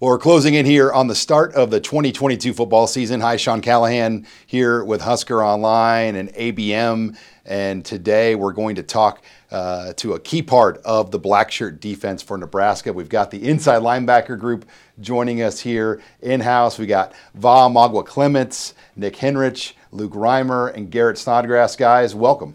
Well, we're closing in here on the start of the 2022 football season. Hi, Sean Callahan here with Husker Online and ABM. And today we're going to talk uh, to a key part of the black shirt defense for Nebraska. We've got the inside linebacker group joining us here in house. We got Va Mauga Clements, Nick Henrich, Luke Reimer, and Garrett Snodgrass. Guys, welcome.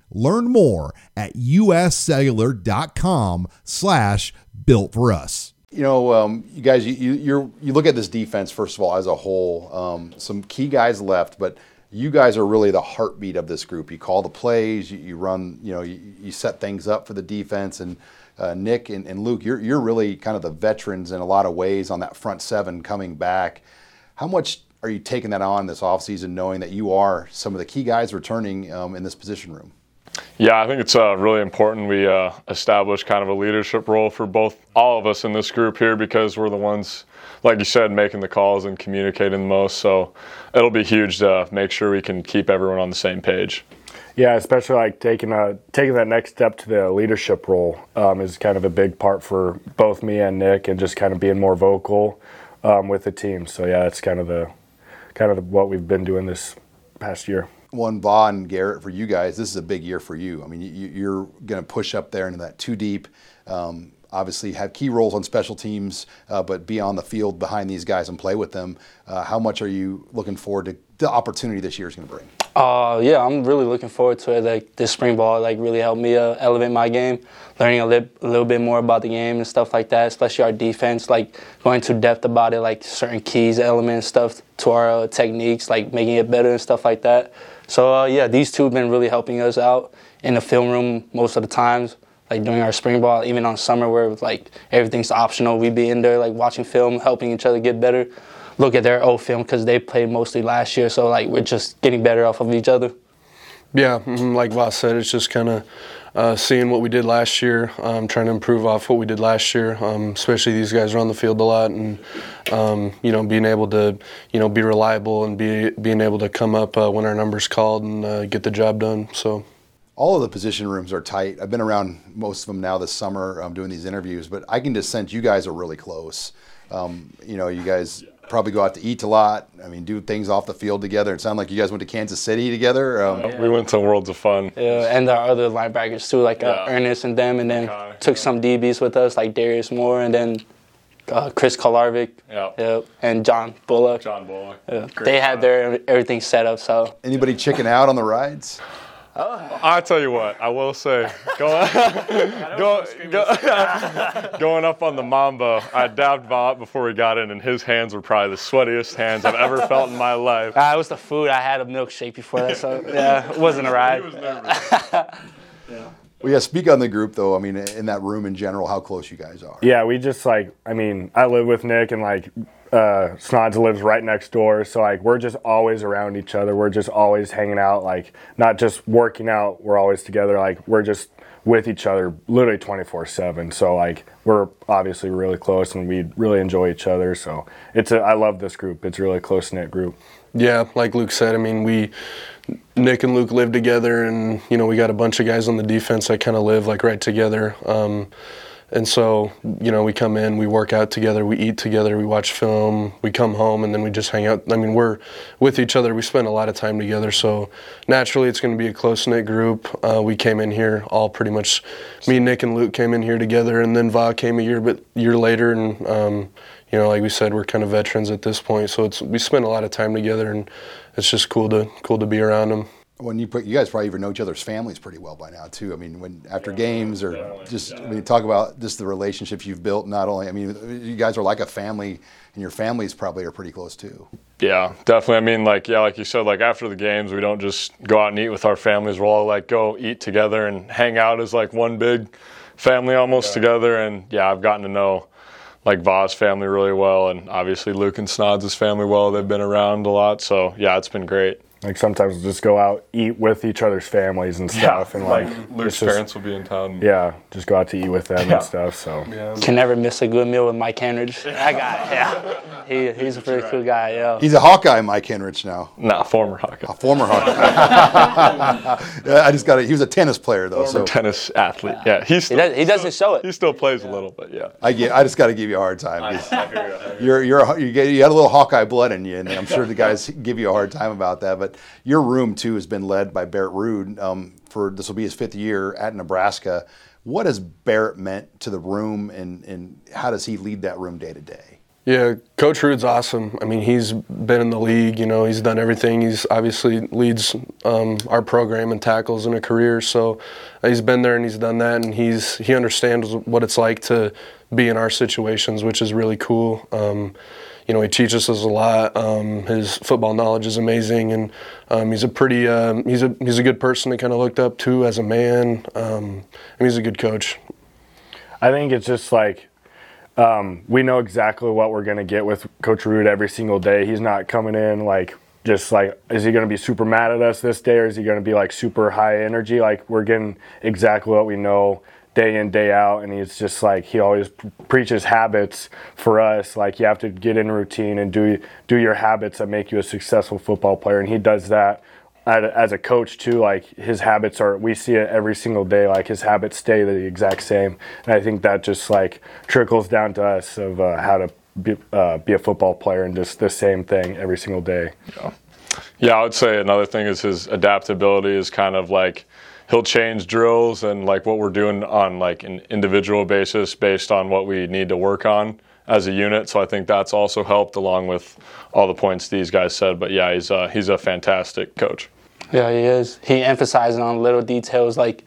Learn more at uscellular.com slash built for us. You know, um, you guys, you, you you look at this defense first of all as a whole. Um, some key guys left, but you guys are really the heartbeat of this group. You call the plays, you, you run, you know, you, you set things up for the defense. And uh, Nick and, and Luke, you're you're really kind of the veterans in a lot of ways on that front seven coming back. How much are you taking that on this offseason, knowing that you are some of the key guys returning um, in this position room? Yeah, I think it's uh, really important we uh, establish kind of a leadership role for both all of us in this group here because we're the ones, like you said, making the calls and communicating the most. So it'll be huge to make sure we can keep everyone on the same page. Yeah, especially like taking a taking that next step to the leadership role um, is kind of a big part for both me and Nick, and just kind of being more vocal um, with the team. So yeah, it's kind of the kind of the, what we've been doing this past year. One Vaughn Garrett for you guys. This is a big year for you. I mean, you, you're going to push up there into that two deep. Um, obviously, have key roles on special teams, uh, but be on the field behind these guys and play with them. Uh, how much are you looking forward to the opportunity this year is going to bring? Uh, yeah, I'm really looking forward to it. Like this spring ball, like really helped me uh, elevate my game, learning a, li- a little bit more about the game and stuff like that. Especially our defense, like going to depth about it, like certain keys, elements, stuff to our uh, techniques, like making it better and stuff like that. So uh, yeah, these two have been really helping us out in the film room most of the times. Like during our spring ball, even on summer where like everything's optional, we'd be in there like watching film, helping each other get better. Look at their old film because they played mostly last year, so like we're just getting better off of each other. Yeah, mhm, like Voss said, it's just kind of uh, seeing what we did last year, um, trying to improve off what we did last year. Um, especially these guys are on the field a lot, and um, you know, being able to, you know, be reliable and be being able to come up uh, when our numbers called and uh, get the job done. So. All of the position rooms are tight. I've been around most of them now this summer um, doing these interviews, but I can just sense you guys are really close. Um, you know, you guys probably go out to eat a lot. I mean, do things off the field together. It sounded like you guys went to Kansas City together. Um, We went to Worlds of Fun. Yeah, and our other linebackers too, like uh, Ernest and them, and then took some DBs with us, like Darius Moore, and then uh, Chris Kolarevic, Yeah. yep, and John Bullock. John Bullock. Yeah. Great They had their everything set up, so Anybody chicken out on the rides? I tell you what, I will say, going, go, go, going up on the Mamba, I dabbed Bob before we got in, and his hands were probably the sweatiest hands I've ever felt in my life. uh, it was the food. I had a milkshake before that, so yeah, it wasn't a ride. Well, yeah. Speak on the group though. I mean, in that room in general, how close you guys are. Yeah, we just like I mean, I live with Nick and like uh Snods lives right next door, so like we're just always around each other. We're just always hanging out, like not just working out, we're always together, like we're just with each other literally 24/7. So like we're obviously really close and we really enjoy each other. So it's a I love this group. It's a really close knit group. Yeah, like Luke said, I mean, we, Nick and Luke live together, and you know, we got a bunch of guys on the defense that kind of live like right together. Um, and so, you know, we come in, we work out together, we eat together, we watch film, we come home, and then we just hang out. I mean, we're with each other. We spend a lot of time together, so naturally, it's going to be a close knit group. Uh, we came in here all pretty much. Me, Nick, and Luke came in here together, and then Va came a year, but year later, and um, you know, like we said, we're kind of veterans at this point, so it's we spend a lot of time together, and it's just cool to cool to be around them. When you put, you guys probably even know each other's families pretty well by now too. I mean, when after games or just when you talk about just the relationships you've built, not only I mean, you guys are like a family, and your families probably are pretty close too. Yeah, definitely. I mean, like, yeah, like you said, like after the games, we don't just go out and eat with our families. We'll all like go eat together and hang out as like one big family almost yeah. together. And yeah, I've gotten to know like Vaugh's family really well, and obviously Luke and Snods' family well. They've been around a lot, so yeah, it's been great. Like sometimes we'll just go out, eat with each other's families and stuff, yeah, and like, like Luke's just, parents will be in town. Yeah, just go out to eat with them yeah. and stuff. So yeah. can never miss a good meal with Mike Henrich. That guy, yeah, he, he's a pretty cool guy. Yeah, he's a Hawkeye, Mike Henrich now. Nah, former Hawkeye. A former Hawkeye. I just got it. He was a tennis player though, former so tennis athlete. Yeah, he's still, he, does, he doesn't show it. He still plays a little, but yeah. I get. I just got to give you a hard time. I, you're you're you get you had a little Hawkeye blood in you, and I'm sure the guys give you a hard time about that. But your room too has been led by Barrett Ruud um, for this will be his fifth year at Nebraska. What has Barrett meant to the room, and, and how does he lead that room day to day? Yeah, Coach Ruud's awesome. I mean, he's been in the league. You know, he's done everything. He's obviously leads um, our program and tackles in a career. So uh, he's been there and he's done that, and he's he understands what it's like to be in our situations, which is really cool. Um, you know, he teaches us a lot. Um, his football knowledge is amazing, and um, he's a pretty um, he's a he's a good person to kind of looked up to as a man. Um, and he's a good coach. I think it's just like um, we know exactly what we're going to get with Coach Ruud every single day. He's not coming in like just like is he going to be super mad at us this day or is he going to be like super high energy? Like we're getting exactly what we know day in day out and he's just like he always preaches habits for us. Like you have to get in routine and do do your habits that make you a successful football player. And he does that as a coach too. Like his habits are we see it every single day. Like his habits stay the exact same. And i think that just like trickles down to us of uh, how to be, uh, be a football player and just the same thing every single day. Yeah. yeah i would say another thing is his adaptability is kind of like he'll change drills and like what we're doing on like an individual basis based on what we need to work on as a unit. So I think that's also helped along with all the points these guys said. But yeah, he's uh, he's a fantastic coach. Yeah, he is. He emphasizes on little details like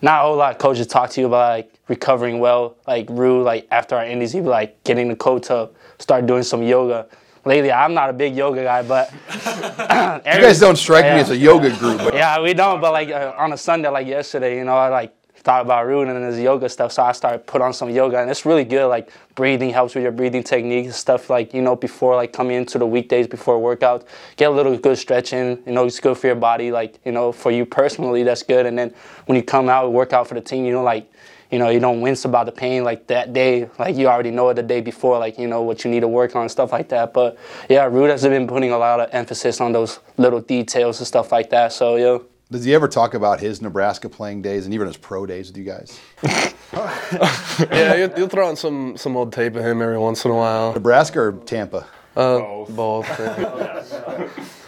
not a whole lot of coaches talk to you about like recovering well. Like Ruud, like after our indies, he'd be like getting the coach to start doing some yoga lately. I'm not a big yoga guy, but you guys don't strike yeah, me as a yoga group. But. Yeah, we don't. But like uh, on a Sunday, like yesterday, you know, I like thought about Ruud and his yoga stuff, so I started put on some yoga, and it's really good. Like breathing helps with your breathing technique stuff. Like you know, before like coming into the weekdays before workout, get a little good stretching. You know, it's good for your body. Like you know, for you personally, that's good. And then when you come out and work out for the team, you know, like you know, you don't wince about the pain like that day. Like you already know it the day before, like, you know, what you need to work on and stuff like that. But yeah, Ruud has been putting a lot of emphasis on those little details and stuff like that. So, yeah. Does he ever talk about his Nebraska playing days and even his pro days with you guys? yeah, you'll, you'll, throw on some, some old tape of him every once in a while. Nebraska or Tampa? Uh, both. Both. Yeah.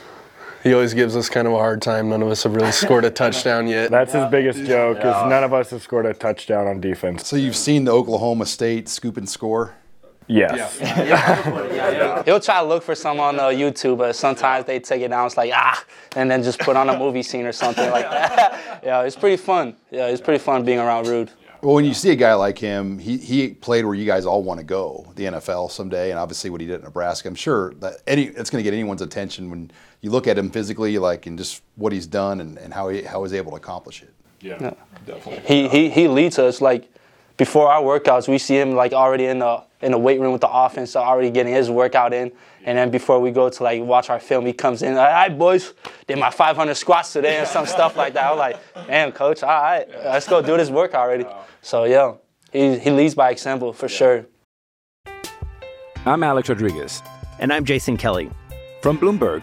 he always gives us kind of a hard time. None of us have really scored a touchdown yet. That's his biggest joke is none of us have scored a touchdown on defense. So you've seen the Oklahoma State scoop and score? Yes. Yeah. He'll try to look for some on uh, YouTube, but sometimes they take it down. It's like ah, and then just put on a movie scene or something like that. yeah, it's pretty fun. Yeah, it's pretty fun being around Ruud. Well, when you see a guy like him, he, he played where you guys all want to go, the NFL someday, and obviously what he did at Nebraska. I'm sure that any it's going to get anyone's attention when you look at him physically, like and just what he's done and, and how he how he's able to accomplish it. Yeah, yeah. definitely. He, he he leads us like before our workouts. We see him like already in the in the weight room with the offense, already getting his workout in. And then before we go to like watch our film, he comes in. All right, boys, did my 500 squats today and some stuff like that. I was like, damn, coach, all right, let's go do this work already. So yeah, he he leads by example for sure. I'm Alex Rodriguez, and I'm Jason Kelly from Bloomberg.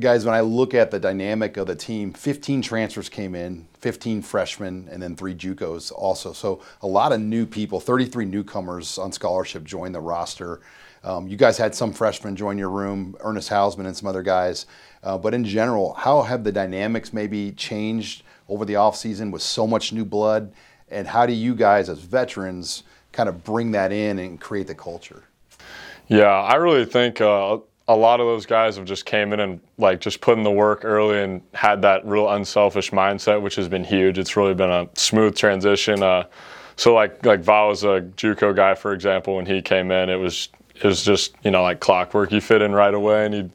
Guys, when I look at the dynamic of the team, 15 transfers came in, 15 freshmen, and then three JUCOs also. So a lot of new people, 33 newcomers on scholarship joined the roster. Um, you guys had some freshmen join your room, Ernest Hausman and some other guys. Uh, but in general, how have the dynamics maybe changed over the offseason with so much new blood? And how do you guys, as veterans, kind of bring that in and create the culture? Yeah, I really think uh, a lot of those guys have just came in and like just put in the work early and had that real unselfish mindset, which has been huge. It's really been a smooth transition. Uh, so like like Val was a JUCO guy, for example, when he came in, it was it was just you know like clockwork. He fit in right away and he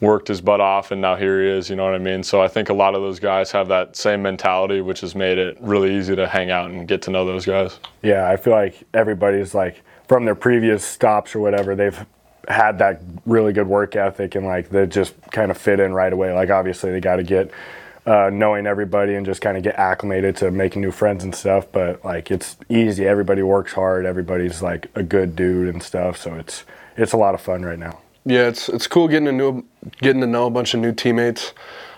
worked his butt off, and now here he is. You know what I mean? So I think a lot of those guys have that same mentality, which has made it really easy to hang out and get to know those guys. Yeah, I feel like everybody's like from their previous stops or whatever, they've had that really good work ethic and like they just kind of fit in right away. Like obviously they got to get uh, knowing everybody and just kind of get acclimated to making new friends and stuff. But like it's easy. Everybody works hard. Everybody's like a good dude and stuff. So it's it's a lot of fun right now. Yeah, it's it's cool getting to know getting to know a bunch of new teammates.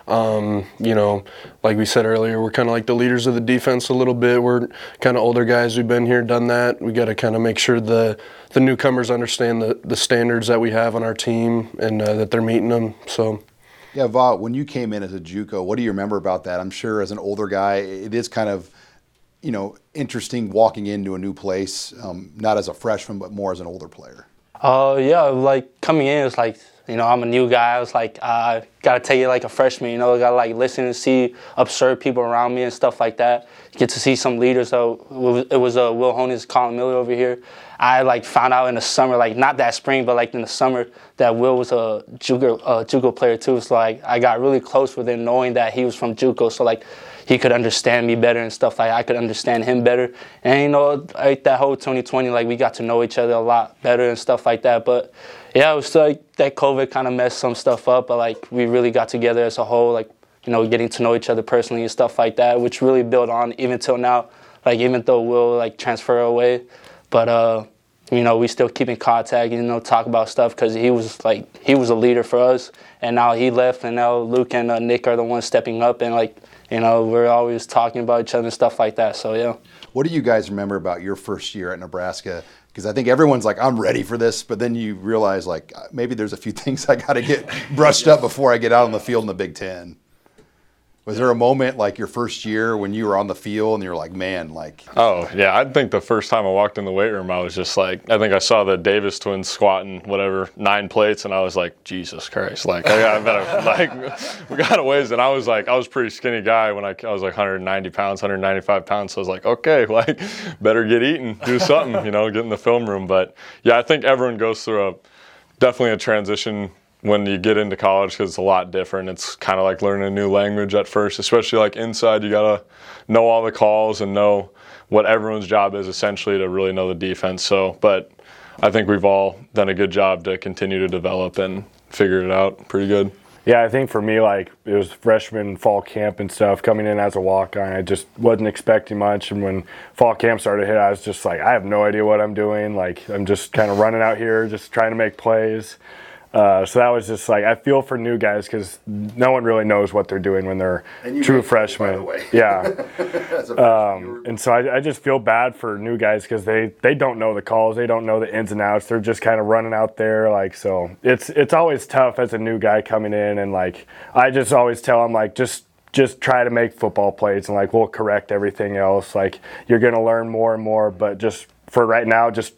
Um, you know, like we said earlier, we're kind of like the leaders of the defense a little bit. We're kind of older guys. We've been here, done that. We got to kind of make sure the the newcomers understand the the standards that we have on our team and uh, that they're meeting them. So. Yeah, Vaught, when you came in as a JUCO, what do you remember about that? I'm sure as an older guy, it is kind of, you know, interesting walking into a new place, um, not as a freshman, but more as an older player. Uh, yeah, like coming in, it's like you know, I'm a new guy. I was like, uh, gotta take it like a freshman. You know, I gotta like listen and see, observe people around me and stuff like that. Get to see some leaders. So it was uh, Will Honas, Collin Miller over here. I like found out in the summer, like not that spring, but like in the summer, that Will was a JUCO, JUCO player too. So like I got really close with him, knowing that he was from JUCO. So like he could understand me better and stuff like I could understand him better. And you know, like that whole 2020, like we got to know each other a lot better and stuff like that. But yeah, it was like that COVID kind of messed some stuff up, but like we really got together as a whole, like you know, getting to know each other personally and stuff like that, which really built on even till now. Like even though we'll like transfer away, but uh, you know, we still keep in contact, you know, talk about stuff because he was like he was a leader for us, and now he left, and now Luke and uh, Nick are the ones stepping up, and like you know, we're always talking about each other and stuff like that. So yeah. What do you guys remember about your first year at Nebraska? Because I think everyone's like, I'm ready for this, but then you realize like uh, maybe there's a few things I got to get brushed up before I get out on the field in the Big Ten. Was there a moment like your first year when you were on the field and you're like, man, like? Oh yeah, I think the first time I walked in the weight room, I was just like, I think I saw the Davis twins squatting whatever nine plates, and I was like, Jesus Christ, like I got better, like we got a ways, and I was like, I was pretty skinny guy when I, I was like 190 pounds, 195 pounds, so I was like, okay, like better get eating, do something, you know, get in the film room. But yeah, I think everyone goes through a definitely a transition when you get into college because it's a lot different. It's kind of like learning a new language at first, especially like inside. You gotta know all the calls and know what everyone's job is essentially to really know the defense. So, but I think we've all done a good job to continue to develop and figure it out pretty good. Yeah, I think for me, like it was freshman fall camp and stuff. Coming in as a walk on, I just wasn't expecting much. And when fall camp started hit, I was just like, I have no idea what I'm doing. Like I'm just kind of running out here, just trying to make plays. Uh, so that was just like I feel for new guys because no one really knows what they're doing when they're true freshmen. yeah, um, and so I, I, just feel bad for new guys because they they don't know the calls, they don't know the ins and outs. They're just kind of running out there like so. It's it's always tough as a new guy coming in and like I just always tell them like just just try to make football plays and like we'll correct everything else. Like you're gonna learn more and more, but just for right now, just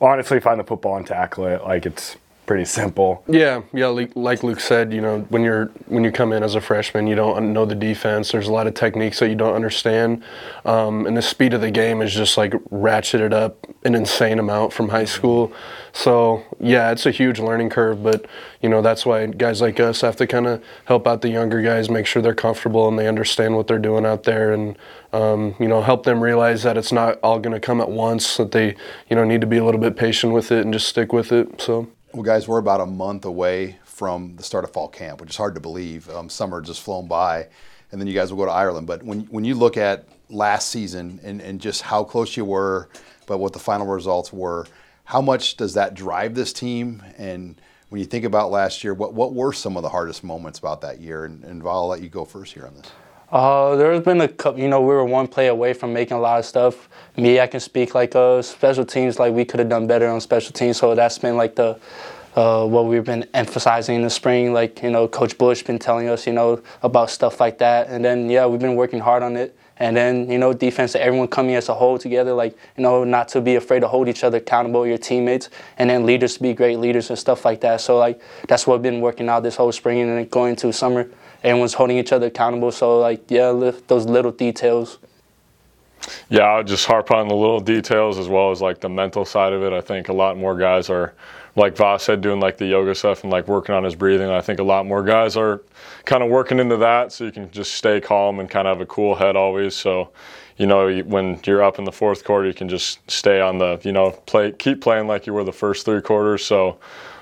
honestly find the football and tackle it. Like it's pretty simple. Yeah, yeah. Like, Luke said, you know, when you're when you come in as a freshman, you don't know the defense. There's a lot of techniques that you don't understand, um, and the speed of the game is just like ratcheted up an insane amount from high school. So yeah, it's a huge learning curve, but you know that's why guys like us have to kind of help out the younger guys, make sure they're comfortable and they understand what they're doing out there, and um, you know help them realize that it's not all going to come at once. That they you know need to be a little bit patient with it and just stick with it. So. Well, guys, we're about a month away from the start of fall camp, which is hard to believe. Um, summer just flown by, and then you guys will go to Ireland. But when when you look at last season and, and just how close you were, but what the final results were, how much does that drive this team? And when you think about last year, what what were some of the hardest moments about that year? And, and Val, I'll let you go first here on this. Uh, there's been a couple, you know, we were one play away from making a lot of stuff. Me, I can speak like uh, special teams, like we could have done better on special teams. So that's been like the uh, what we've been emphasizing in the spring. Like you know, Coach Busch been telling us, you know, about stuff like that. And then yeah, we've been working hard on it. And then you know, defense, everyone coming as a whole together, like you know, not to be afraid to hold each other accountable, your teammates, and then leaders to be great leaders and stuff like that. So like that's what we've been working out this whole spring and then going into summer everyone's holding each other accountable. So like yeah, those little details. Yeah, I'll just harp on the little details as well as like the mental side of it. I think a lot more guys are, like Voss said, doing like the yoga stuff and like working on his breathing. I think a lot more guys are kind of working into that, so you can just stay calm and kind of have a cool head always. So, you know, when you're up in the fourth quarter, you can just stay on the, you know, play, keep playing like you were the first three quarters. So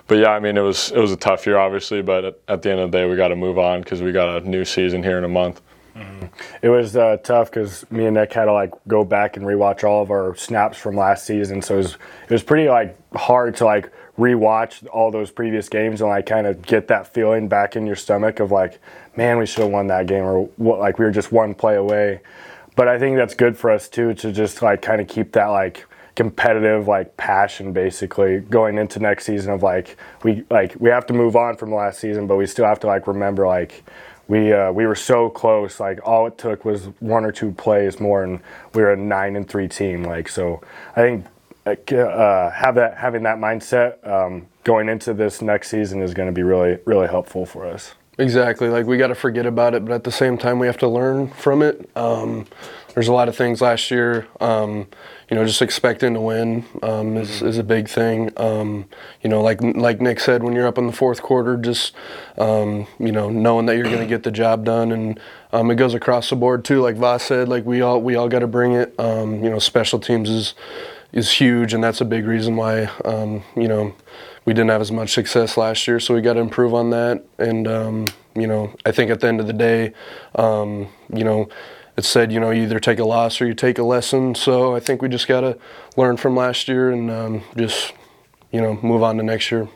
but yeah, I mean, it was it was a tough year, obviously. But at, at the end of the day, we got to move on because we got a new season here in a month. Mm-hmm. It was uh, tough because me and Nick had to like go back and rewatch all of our snaps from last season. So it was it was pretty like hard to like rewatch all those previous games and like kind of get that feeling back in your stomach of like, man, we should have won that game or what, like we were just one play away. But I think that's good for us too to just like kind of keep that like competitive like passion basically going into next season of like we like we have to move on from last season but we still have to like remember like we uh, we were so close like all it took was one or two plays more and we were a nine and three team like so i think uh, have that having that mindset um, going into this next season is going to be really really helpful for us exactly like we got to forget about it but at the same time we have to learn from it um, there's a lot of things last year um, you know, just expecting to win um, is, mm-hmm. is a big thing. Um, you know, like like Nick said, when you're up in the fourth quarter, just um, you know, knowing that you're going to get the job done, and um, it goes across the board too. Like Voss said, like we all we all got to bring it. Um, you know, special teams is is huge, and that's a big reason why um, you know we didn't have as much success last year. So we got to improve on that, and you know, I think at the end of the day, you know it said, you know, you either take a loss or you take a lesson. So I think we just got to learn from last year and um, just, you know, move on to next year.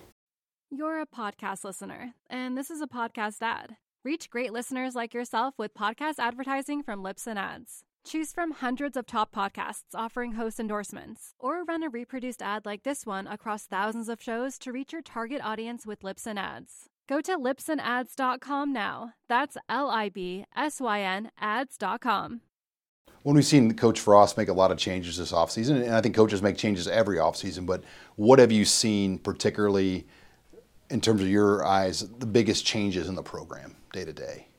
You're a podcast listener, and this is a podcast ad. Reach great listeners like yourself with podcast advertising from Libsyn Ads. Choose from hundreds of top podcasts offering host endorsements, or run a reproduced ad like this one across thousands of shows to reach your target audience with Libsyn Ads. Go to libsynads.com now. That's L I B S Y N ads.com. When we've seen Coach Frost make a lot of changes this offseason, and I think coaches make changes every offseason, but what have you seen particularly in terms of your eyes, the biggest changes in the program day to day?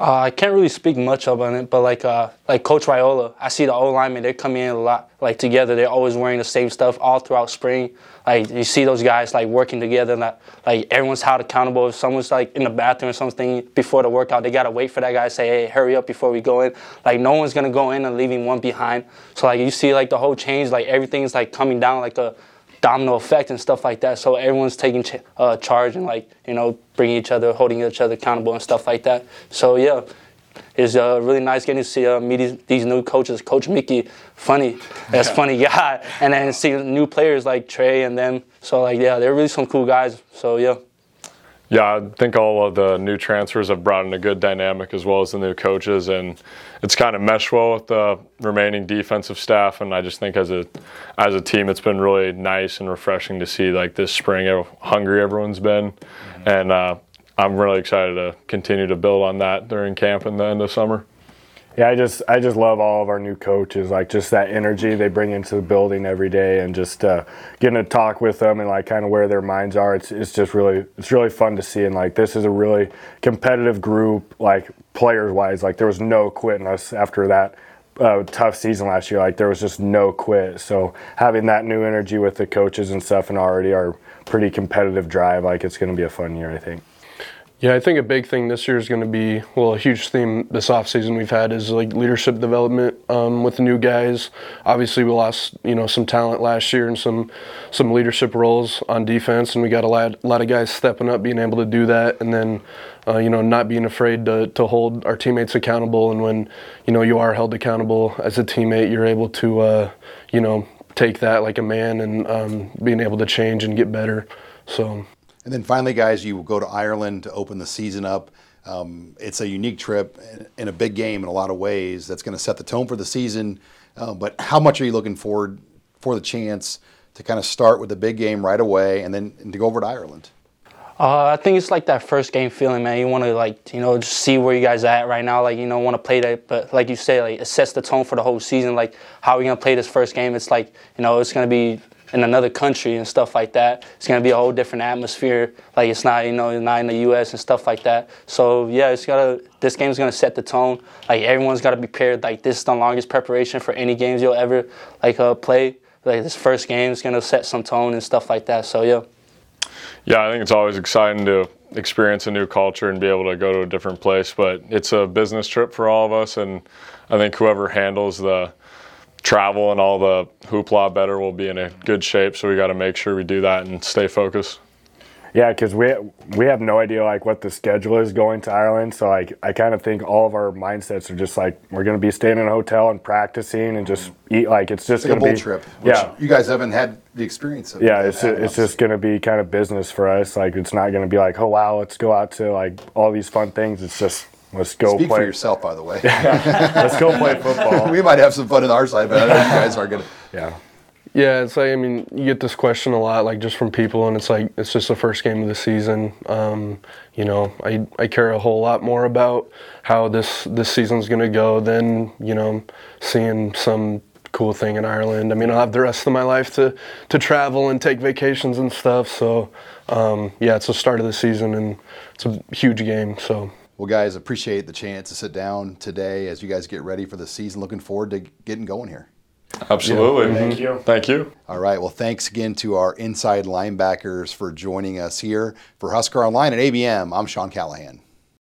Uh, I can't really speak much about it, but like uh, like Coach Raiola, I see the O linemen. They're coming in a lot like together. They're always wearing the same stuff all throughout spring. Like you see those guys like working together. Like, like everyone's held accountable. If someone's like in the bathroom or something before the workout, they gotta wait for that guy to say, "Hey, hurry up before we go in." Like no one's gonna go in and leaving one behind. So like you see like the whole change. Like everything's like coming down like a domino effect and stuff like that. So everyone's taking ch- uh, charge and like you know bringing each other, holding each other accountable and stuff like that. So yeah, it's uh, really nice getting to see uh, meet these, new coaches. Coach Mickey, funny, that's yeah. funny guy, and then see new players like Trey and them. So like yeah, they're really some cool guys. So yeah. Yeah, I think all of the new transfers have brought in a good dynamic as well as the new coaches, and it's kind of meshed well with the remaining defensive staff. And I just think as a as a team, it's been really nice and refreshing to see like this spring how hungry everyone's been, mm-hmm. and uh, I'm really excited to continue to build on that during camp and the end of summer. Yeah, I just I just love all of our new coaches. Like just that energy they bring into the building every day, and just uh, getting to talk with them and like kind of where their minds are. It's it's just really it's really fun to see. And like this is a really competitive group. Like players wise, like there was no quitting us after that. Uh, tough season last year. Like there was just no quit. So having that new energy with the coaches and stuff, and already our pretty competitive drive, like it's going to be a fun year. I think. Yeah, I think a big thing this year is going to be well, a huge theme this offseason we've had is like leadership development um, with the new guys. Obviously, we lost you know some talent last year and some some leadership roles on defense, and we got a lot, lot of guys stepping up, being able to do that, and then uh, you know not being afraid to to hold our teammates accountable. And when you know you are held accountable as a teammate, you're able to uh, you know take that like a man and um, being able to change and get better. So. And then finally, guys, you will go to Ireland to open the season up. Um, it's a unique trip and a big game in a lot of ways that's going to set the tone for the season. Uh, but how much are you looking forward for the chance to kind of start with the big game right away and then and to go over to Ireland? Uh, I think it's like that first game feeling, man. You want to like, you know, just see where you guys at right now. Like, you know, want to play that, but like you say, like it sets the tone for the whole season. Like, how are we gonna play this first game? It's like, you know, it's gonna be in another country and stuff like that. It's gonna be a whole different atmosphere. Like it's not, you know, not in the U.S. and stuff like that. So yeah, it's gotta. This game's gonna set the tone. Like everyone's gotta be prepared. Like this is the longest preparation for any games you'll ever like uh, play. Like this first game is gonna set some tone and stuff like that. So yeah. Yeah, I think it's always exciting to experience a new culture and be able to go to a different place. But it's a business trip for all of us, and I think whoever handles the travel and all the hoopla better, we'll be in a good shape. So we got to make sure we do that and stay focused. Yeah, because we we have no idea like what the schedule is going to Ireland. So like I kind of think all of our mindsets are just like we're going to be staying in a hotel and practicing and just eat like it's just it's like going to be a bull trip. yeah, you guys haven't had the experience of. Yeah, it's it's just going to be kind of business for us. Like it's not going to be like oh wow, let's go out to like all these fun things. It's just let's go Speak play. for yourself, by the way. let's go play football. we might have some fun on our side, but I know you guys are going to. Yeah. Yeah, it's like I mean, you get this question a lot, like just from people, and it's like it's just the first game of the season. Um, you know, I I care a whole lot more about how this this season's gonna go than you know seeing some cool thing in Ireland. I mean, I'll have the rest of my life to to travel and take vacations and stuff. So um, yeah, it's the start of the season and it's a huge game. So. Well, guys, appreciate the chance to sit down today as you guys get ready for the season. Looking forward to getting going here. Absolutely. Yeah. Thank mm-hmm. you. Thank you. All right. Well, thanks again to our inside linebackers for joining us here for Husker Online at ABM. I'm Sean Callahan.